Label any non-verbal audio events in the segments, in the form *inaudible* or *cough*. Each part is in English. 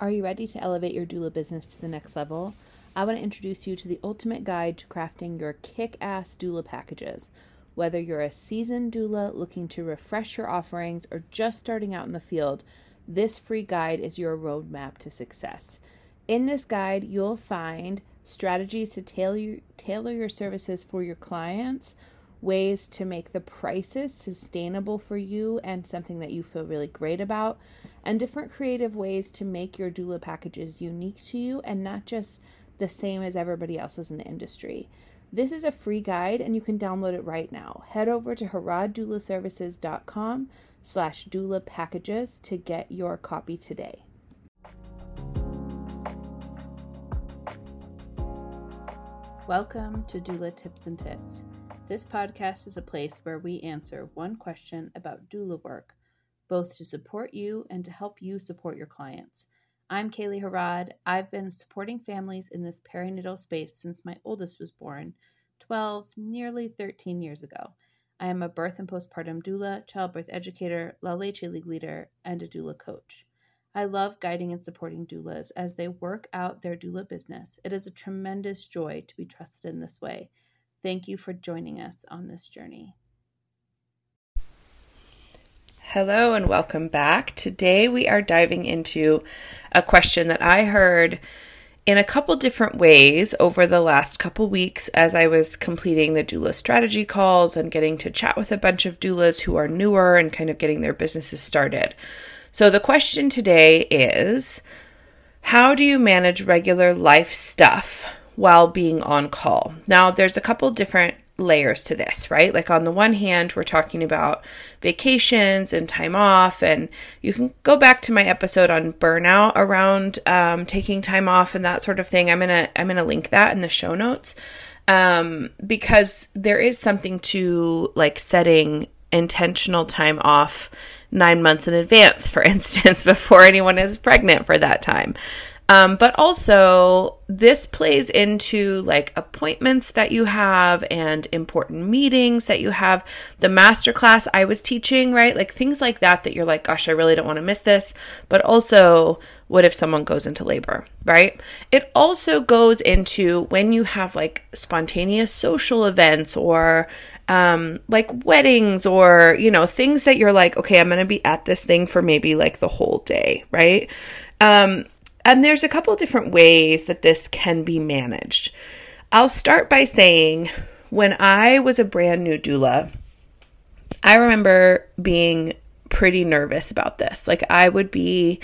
Are you ready to elevate your doula business to the next level? I want to introduce you to the ultimate guide to crafting your kick ass doula packages. Whether you're a seasoned doula looking to refresh your offerings or just starting out in the field, this free guide is your roadmap to success. In this guide, you'll find strategies to tailor, tailor your services for your clients, ways to make the prices sustainable for you and something that you feel really great about, and different creative ways to make your doula packages unique to you and not just the same as everybody else's in the industry. This is a free guide and you can download it right now. Head over to harroddoulaservices.com slash doula packages to get your copy today. Welcome to Doula Tips and Tits. This podcast is a place where we answer one question about doula work both to support you and to help you support your clients. I'm Kaely Harrod. I've been supporting families in this perinatal space since my oldest was born 12, nearly 13 years ago. I am a birth and postpartum doula, childbirth educator, La Leche League leader, and a doula coach. I love guiding and supporting doulas as they work out their doula business. It is a tremendous joy to be trusted in this way. Thank you for joining us on this journey. Hello and welcome back. Today we are diving into a question that I heard in a couple different ways over the last couple weeks as I was completing the doula strategy calls and getting to chat with a bunch of doulas who are newer and kind of getting their businesses started. So the question today is how do you manage regular life stuff while being on call? Now, there's a couple different layers to this, right? Like on the one hand, we're talking about vacations and time off, and you can go back to my episode on burnout around um, taking time off and that sort of thing. I'm gonna I'm gonna link that in the show notes um, because there is something to like setting intentional time off nine months in advance, *laughs* for instance, before anyone is pregnant for that time. Um, but also, this plays into like appointments that you have and important meetings that you have. The masterclass I was teaching, right? Like things like that, that you're like, gosh, I really don't want to miss this. But also, what if someone goes into labor, right? It also goes into when you have like spontaneous social events or um, like weddings or, you know, things that you're like, okay, I'm going to be at this thing for maybe like the whole day, right? Um, and there's a couple different ways that this can be managed. I'll start by saying when I was a brand new doula, I remember being pretty nervous about this. Like I would be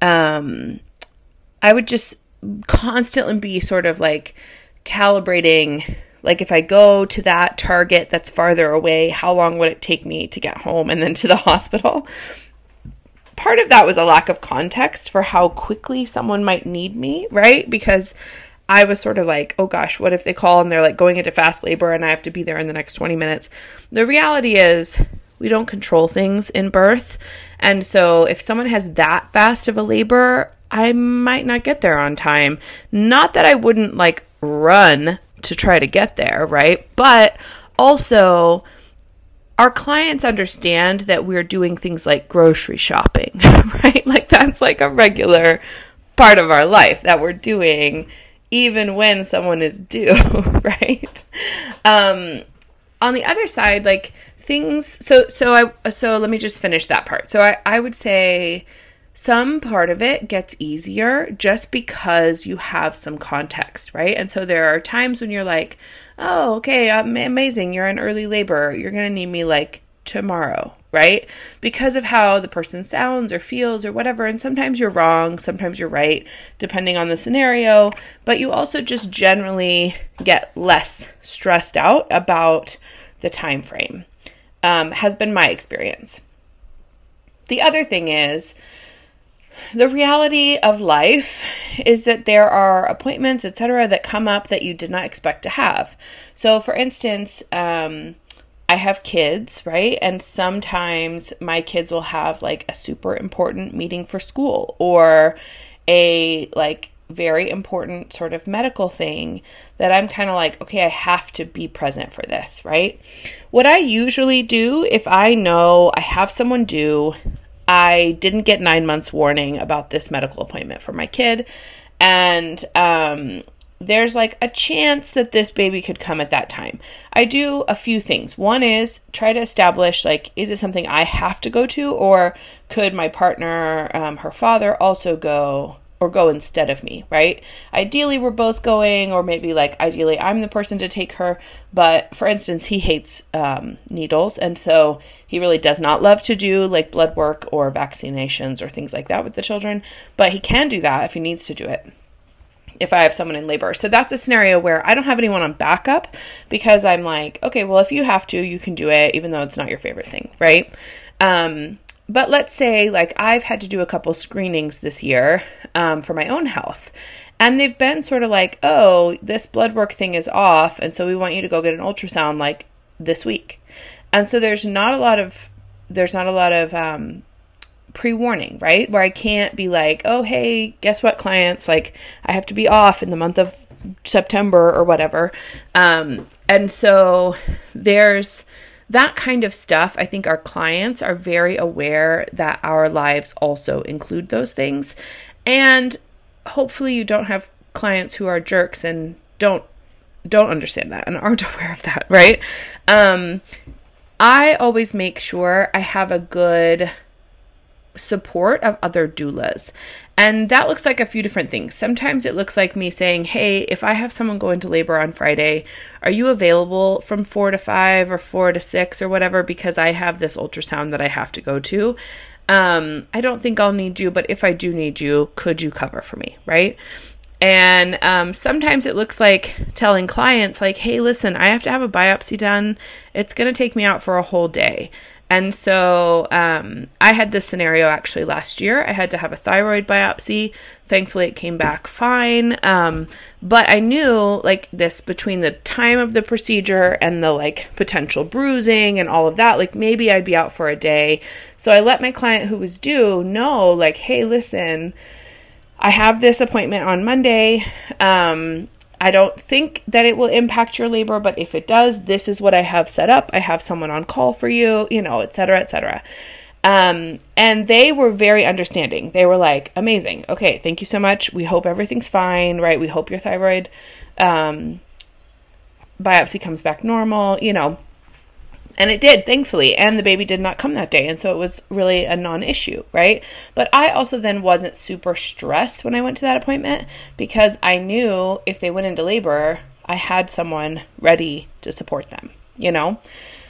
um I would just constantly be sort of like calibrating like if I go to that target that's farther away, how long would it take me to get home and then to the *laughs* hospital? Part of that was a lack of context for how quickly someone might need me, right? Because I was sort of like, oh gosh, what if they call and they're like going into fast labor and I have to be there in the next 20 minutes? The reality is, we don't control things in birth. And so if someone has that fast of a labor, I might not get there on time. Not that I wouldn't like run to try to get there, right? But also, our clients understand that we're doing things like grocery shopping, *laughs* right? Like that's like a regular part of our life that we're doing even when someone is due, *laughs* right? Um, on the other side, like things so so I so let me just finish that part. So I, I would say some part of it gets easier just because you have some context, right? And so there are times when you're like, oh, okay, I'm amazing. You're in early labor. You're going to need me like tomorrow, right? Because of how the person sounds or feels or whatever. And sometimes you're wrong, sometimes you're right, depending on the scenario. But you also just generally get less stressed out about the time frame. Um, has been my experience. The other thing is, the reality of life is that there are appointments, etc., that come up that you did not expect to have. So, for instance, um, I have kids, right? And sometimes my kids will have like a super important meeting for school or a like very important sort of medical thing that I'm kind of like, okay, I have to be present for this, right? What I usually do if I know I have someone due I didn't get nine months warning about this medical appointment for my kid. And um, there's like a chance that this baby could come at that time. I do a few things. One is try to establish like, is it something I have to go to, or could my partner, um, her father, also go or go instead of me, right? Ideally, we're both going, or maybe like ideally, I'm the person to take her. But for instance, he hates um, needles, and so he really does not love to do like blood work or vaccinations or things like that with the children. But he can do that if he needs to do it. If I have someone in labor. So that's a scenario where I don't have anyone on backup because I'm like, okay, well, if you have to, you can do it, even though it's not your favorite thing, right? Um, but let's say, like, I've had to do a couple screenings this year um, for my own health. And they've been sort of like, oh, this blood work thing is off. And so we want you to go get an ultrasound like this week. And so there's not a lot of, there's not a lot of, um, pre-warning, right? Where I can't be like, "Oh, hey, guess what, clients? Like, I have to be off in the month of September or whatever." Um, and so there's that kind of stuff, I think our clients are very aware that our lives also include those things. And hopefully you don't have clients who are jerks and don't don't understand that and aren't *laughs* aware of that, right? Um, I always make sure I have a good support of other doulas. And that looks like a few different things. Sometimes it looks like me saying, Hey, if I have someone go into labor on Friday, are you available from four to five or four to six or whatever? Because I have this ultrasound that I have to go to. Um, I don't think I'll need you, but if I do need you, could you cover for me? Right. And um, sometimes it looks like telling clients, like, hey, listen, I have to have a biopsy done. It's going to take me out for a whole day. And so um, I had this scenario actually last year. I had to have a thyroid biopsy. Thankfully, it came back fine. Um, but I knew like this between the time of the procedure and the like potential bruising and all of that, like maybe I'd be out for a day. So I let my client who was due know, like, hey, listen, I have this appointment on Monday. Um, I don't think that it will impact your labor, but if it does, this is what I have set up. I have someone on call for you, you know, et cetera, et cetera. Um, and they were very understanding. They were like, amazing. Okay, thank you so much. We hope everything's fine, right? We hope your thyroid um, biopsy comes back normal, you know. And it did, thankfully. And the baby did not come that day. And so it was really a non issue, right? But I also then wasn't super stressed when I went to that appointment because I knew if they went into labor, I had someone ready to support them, you know?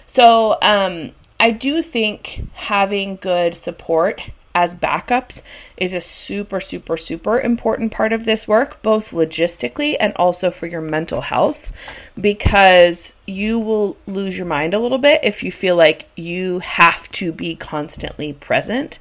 So um, I do think having good support as backups is a super, super, super important part of this work, both logistically and also for your mental health, because you will lose your mind a little bit if you feel like you have to be constantly present.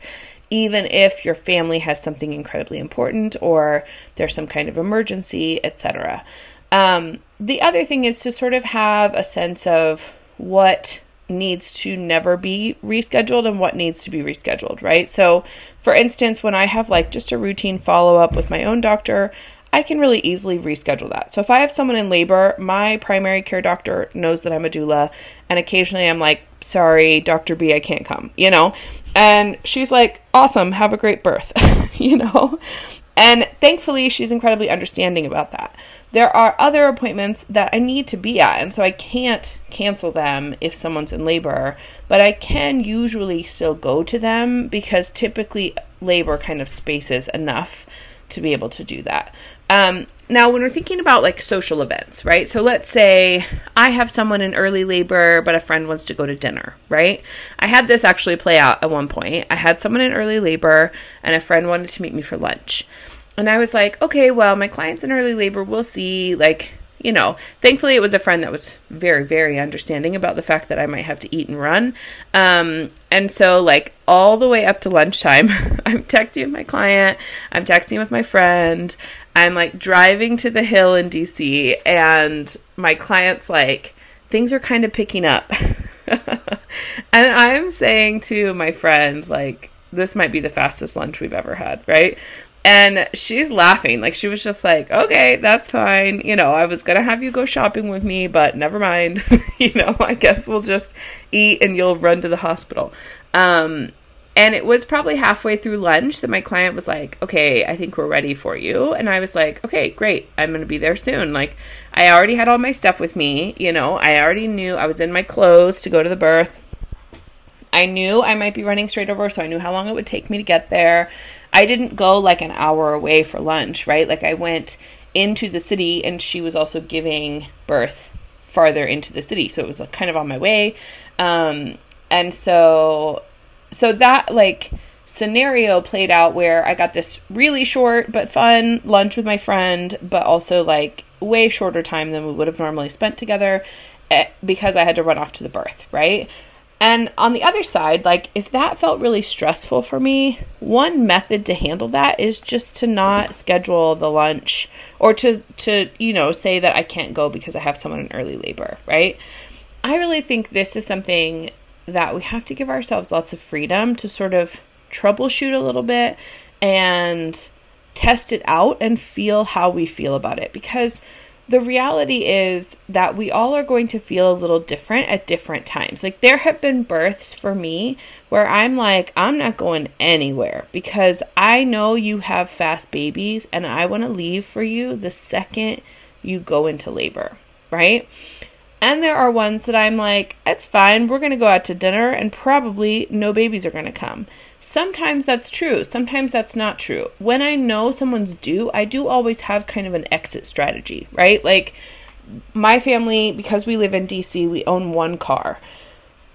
Even if your family has something incredibly important or there's some kind of emergency, etc. Um, the other thing is to sort of have a sense of what needs to never be rescheduled and what needs to be rescheduled, right? So, for instance, when I have like just a routine follow up with my own doctor, I can really easily reschedule that. So, if I have someone in labor, my primary care doctor knows that I'm a doula, and occasionally I'm like, sorry, Dr. B, I can't come, you know? And she's like, awesome, have a great birth, *laughs* you know? And thankfully, she's incredibly understanding about that there are other appointments that I need to be at, and so I can't cancel them if someone's in labor, but I can usually still go to them because typically labor kind of spaces enough to be able to do that. Um, now, when we're thinking about like social events, right? So let's say I have someone in early labor, but a friend wants to go to dinner, right? I had this actually play out at one point. I had someone in early labor, and a friend wanted to meet me for lunch. And I was like, okay, well, my client's in early labor. We'll see. Like, you know, thankfully it was a friend that was very, very understanding about the fact that I might have to eat and run. Um, and so, like, all the way up to lunchtime, *laughs* I'm texting with my client, I'm texting with my friend, I'm like driving to the hill in DC, and my client's like, things are kind of picking up. *laughs* and I'm saying to my friend, like, this might be the fastest lunch we've ever had, right? And she's laughing. Like, she was just like, okay, that's fine. You know, I was going to have you go shopping with me, but never mind. *laughs* you know, I guess we'll just eat and you'll run to the hospital. Um, And it was probably halfway through lunch that my client was like, okay, I think we're ready for you. And I was like, okay, great. I'm going to be there soon. Like, I already had all my stuff with me. You know, I already knew I was in my clothes to go to the birth. I knew I might be running straight over, so I knew how long it would take me to get there. I didn't go like an hour away for lunch, right? Like, I went into the city and she was also giving birth farther into the city. So it was like kind of on my way. Um, and so, so that like scenario played out where I got this really short but fun lunch with my friend, but also like way shorter time than we would have normally spent together eh, because I had to run off to the birth, right? And on the other side, like if that felt really stressful for me, one method to handle that is just to not schedule the lunch or to to, you know, say that I can't go because I have someone in early labor, right? I really think this is something that we have to give ourselves lots of freedom to sort of troubleshoot a little bit and test it out and feel how we feel about it because the reality is that we all are going to feel a little different at different times. Like, there have been births for me where I'm like, I'm not going anywhere because I know you have fast babies and I want to leave for you the second you go into labor, right? And there are ones that I'm like, it's fine, we're going to go out to dinner and probably no babies are going to come. Sometimes that's true, sometimes that's not true. When I know someone's due, I do always have kind of an exit strategy, right? Like my family, because we live in DC, we own one car.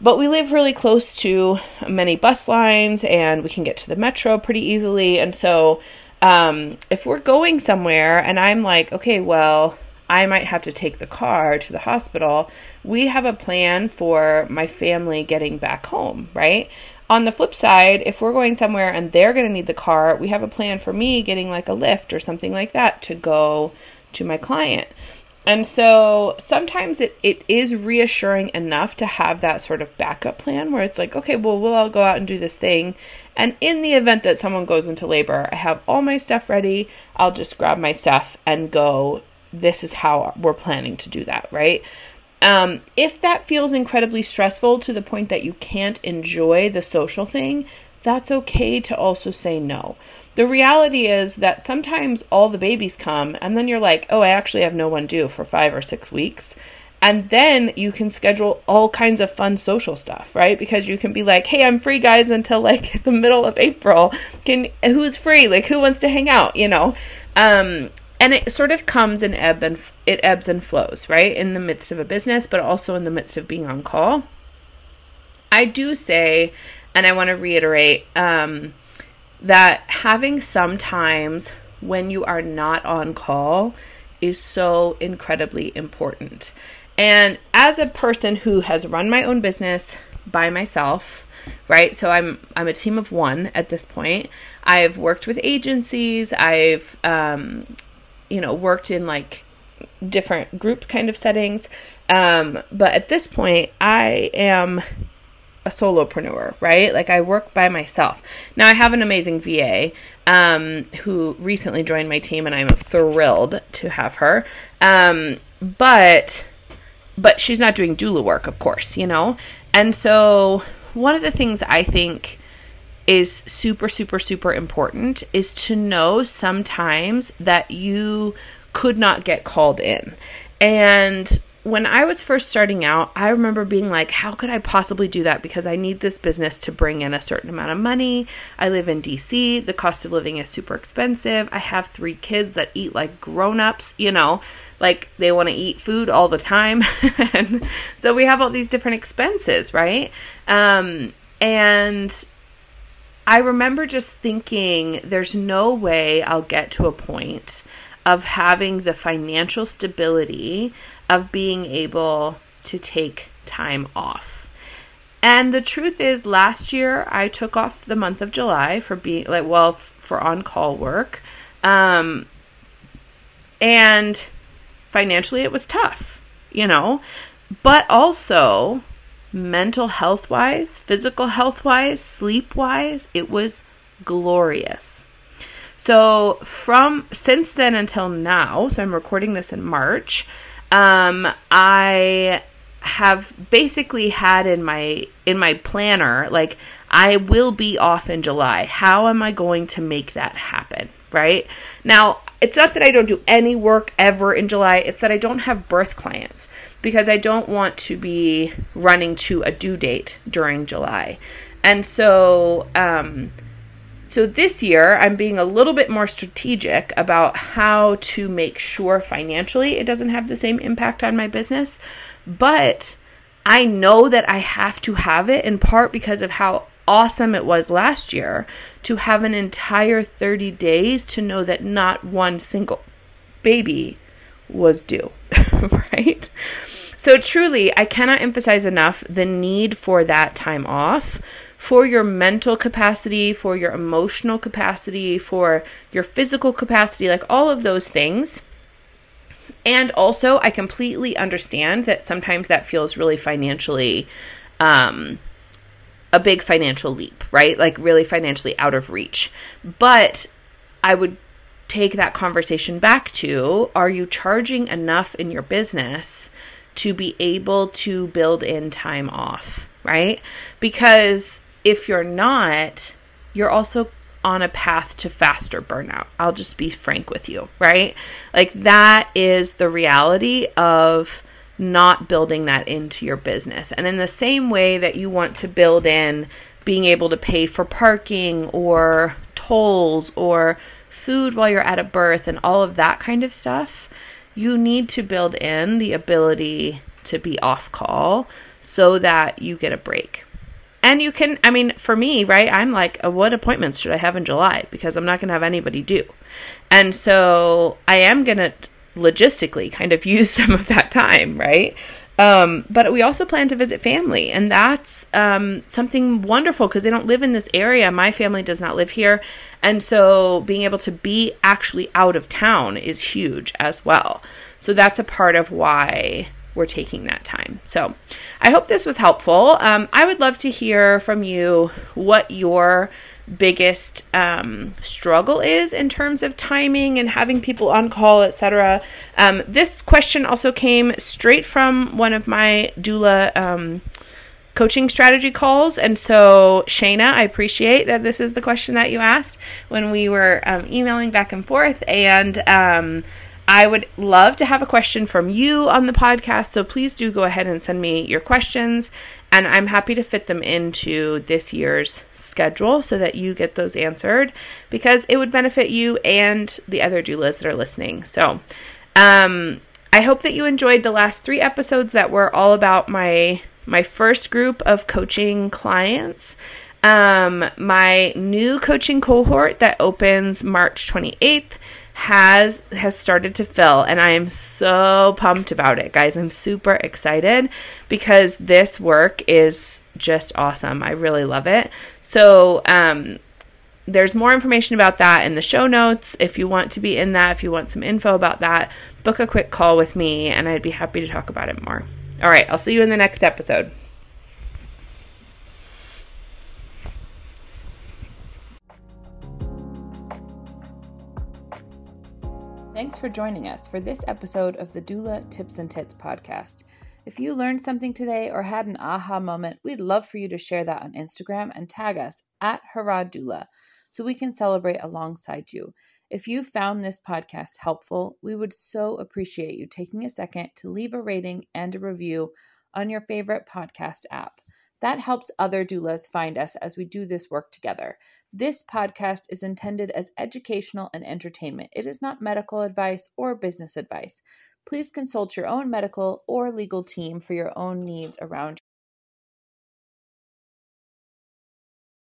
But we live really close to many bus lines and we can get to the metro pretty easily. And so um, if we're going somewhere and I'm like, okay, well, I might have to take the car to the hospital, we have a plan for my family getting back home, right? On the flip side, if we're going somewhere and they're going to need the car, we have a plan for me getting like a lift or something like that to go to my client. And so sometimes it, it is reassuring enough to have that sort of backup plan where it's like, okay, well, we'll all go out and do this thing. And in the event that someone goes into labor, I have all my stuff ready. I'll just grab my stuff and go. This is how we're planning to do that, right? Um, if that feels incredibly stressful to the point that you can't enjoy the social thing, that's okay to also say no. The reality is that sometimes all the babies come, and then you're like, oh, I actually have no one due for five or six weeks. And then you can schedule all kinds of fun social stuff, right? Because you can be like, hey, I'm free, guys, until like *laughs* the middle of April. Can who's free? Like, who wants to hang out? You know, um, and it sort of comes in ebb and it ebbs and flows, right? In the midst of a business, but also in the midst of being on call. I do say, and I want to reiterate, um, that having some times when you are not on call is so incredibly important. And as a person who has run my own business by myself, right? So I'm I'm a team of one at this point. I've worked with agencies. I've um, you know, worked in like different group kind of settings. Um, but at this point, I am a solopreneur, right? Like I work by myself. Now I have an amazing VA um, who recently joined my team, and I'm thrilled to have her. Um, but but she's not doing doula work, of course, you know. And so one of the things I think is super, super, super important is to know sometimes that you could not get called in. And when I was first starting out, I remember being like, how could I possibly do that? Because I need this business to bring in a certain amount of money. I live in DC. The cost of living is super expensive. I have three kids that eat like grown ups, you know, like they want to eat food all the time. *laughs* and so we have all these different expenses, right? Um, and I remember just thinking, there's no way I'll get to a point of having the financial stability of being able to take time off. And the truth is, last year I took off the month of July for being like, well, for on call work. Um, and financially, it was tough, you know, but also mental health wise, physical health wise, sleep wise, it was glorious. So from since then until now, so I'm recording this in March, um, I have basically had in my in my planner like I will be off in July. How am I going to make that happen? Right? Now, it's not that I don't do any work ever in July, it's that I don't have birth clients because I don't want to be running to a due date during July. And so, um, so this year, I'm being a little bit more strategic about how to make sure financially it doesn't have the same impact on my business. But I know that I have to have it in part because of how awesome it was last year to have an entire 30 days to know that not one single baby was due, *laughs* right? So, truly, I cannot emphasize enough the need for that time off for your mental capacity, for your emotional capacity, for your physical capacity, like all of those things. And also, I completely understand that sometimes that feels really financially um, a big financial leap, right? Like really financially out of reach. But I would take that conversation back to are you charging enough in your business to be able to build in time off, right? Because if you're not, you're also on a path to faster burnout. I'll just be frank with you, right? Like that is the reality of not building that into your business. And in the same way that you want to build in being able to pay for parking or tolls or food while you're at a birth and all of that kind of stuff, you need to build in the ability to be off call so that you get a break. And you can, I mean, for me, right, I'm like, uh, what appointments should I have in July? Because I'm not going to have anybody do. And so I am going to logistically kind of *laughs* use some of that time, right? Um, but we also plan to visit family, and that's um, something wonderful because they don't live in this area. My family does not live here, and so being able to be actually out of town is huge as well. So that's a part of why we're taking that time. So I hope this was helpful. Um, I would love to hear from you what your biggest um, struggle is in terms of timing and having people on call, etc. Um, this question also came straight from one of my doula um, coaching strategy calls, and so Shayna, I appreciate that this is the question that you asked when we were um, emailing back and forth, and um, I would love to have a question from you on the podcast, so please do go ahead and send me your questions, and I'm happy to fit them into this year's schedule so that you get those answered because it would benefit you and the other doulas that are listening. So, um, I hope that you enjoyed the last three episodes that were all about my my first group of coaching clients. Um, my new coaching cohort that opens March 28th has has started to fill and I am so pumped about it guys I'm super excited because this work is just awesome I really love it so um, there's more information about that in the show notes. If you want to be in that, if you want some info about that, book a quick call with me and I'd be happy to talk about it more. All right, I'll see you in the next episode. Thanks for joining us for this episode of the Doula Tips and Tits podcast. If you learned something today or had an aha moment, we'd love for you to share that on Instagram and tag us at Harroddoula so we can celebrate alongside you. If you found this podcast helpful, we would so appreciate you taking a second to leave a rating and a review on your favorite podcast app. That helps other doulas find us as we do this work together. This podcast is intended as educational and entertainment. It is not medical advice or business advice please consult your own medical or legal team for your own needs around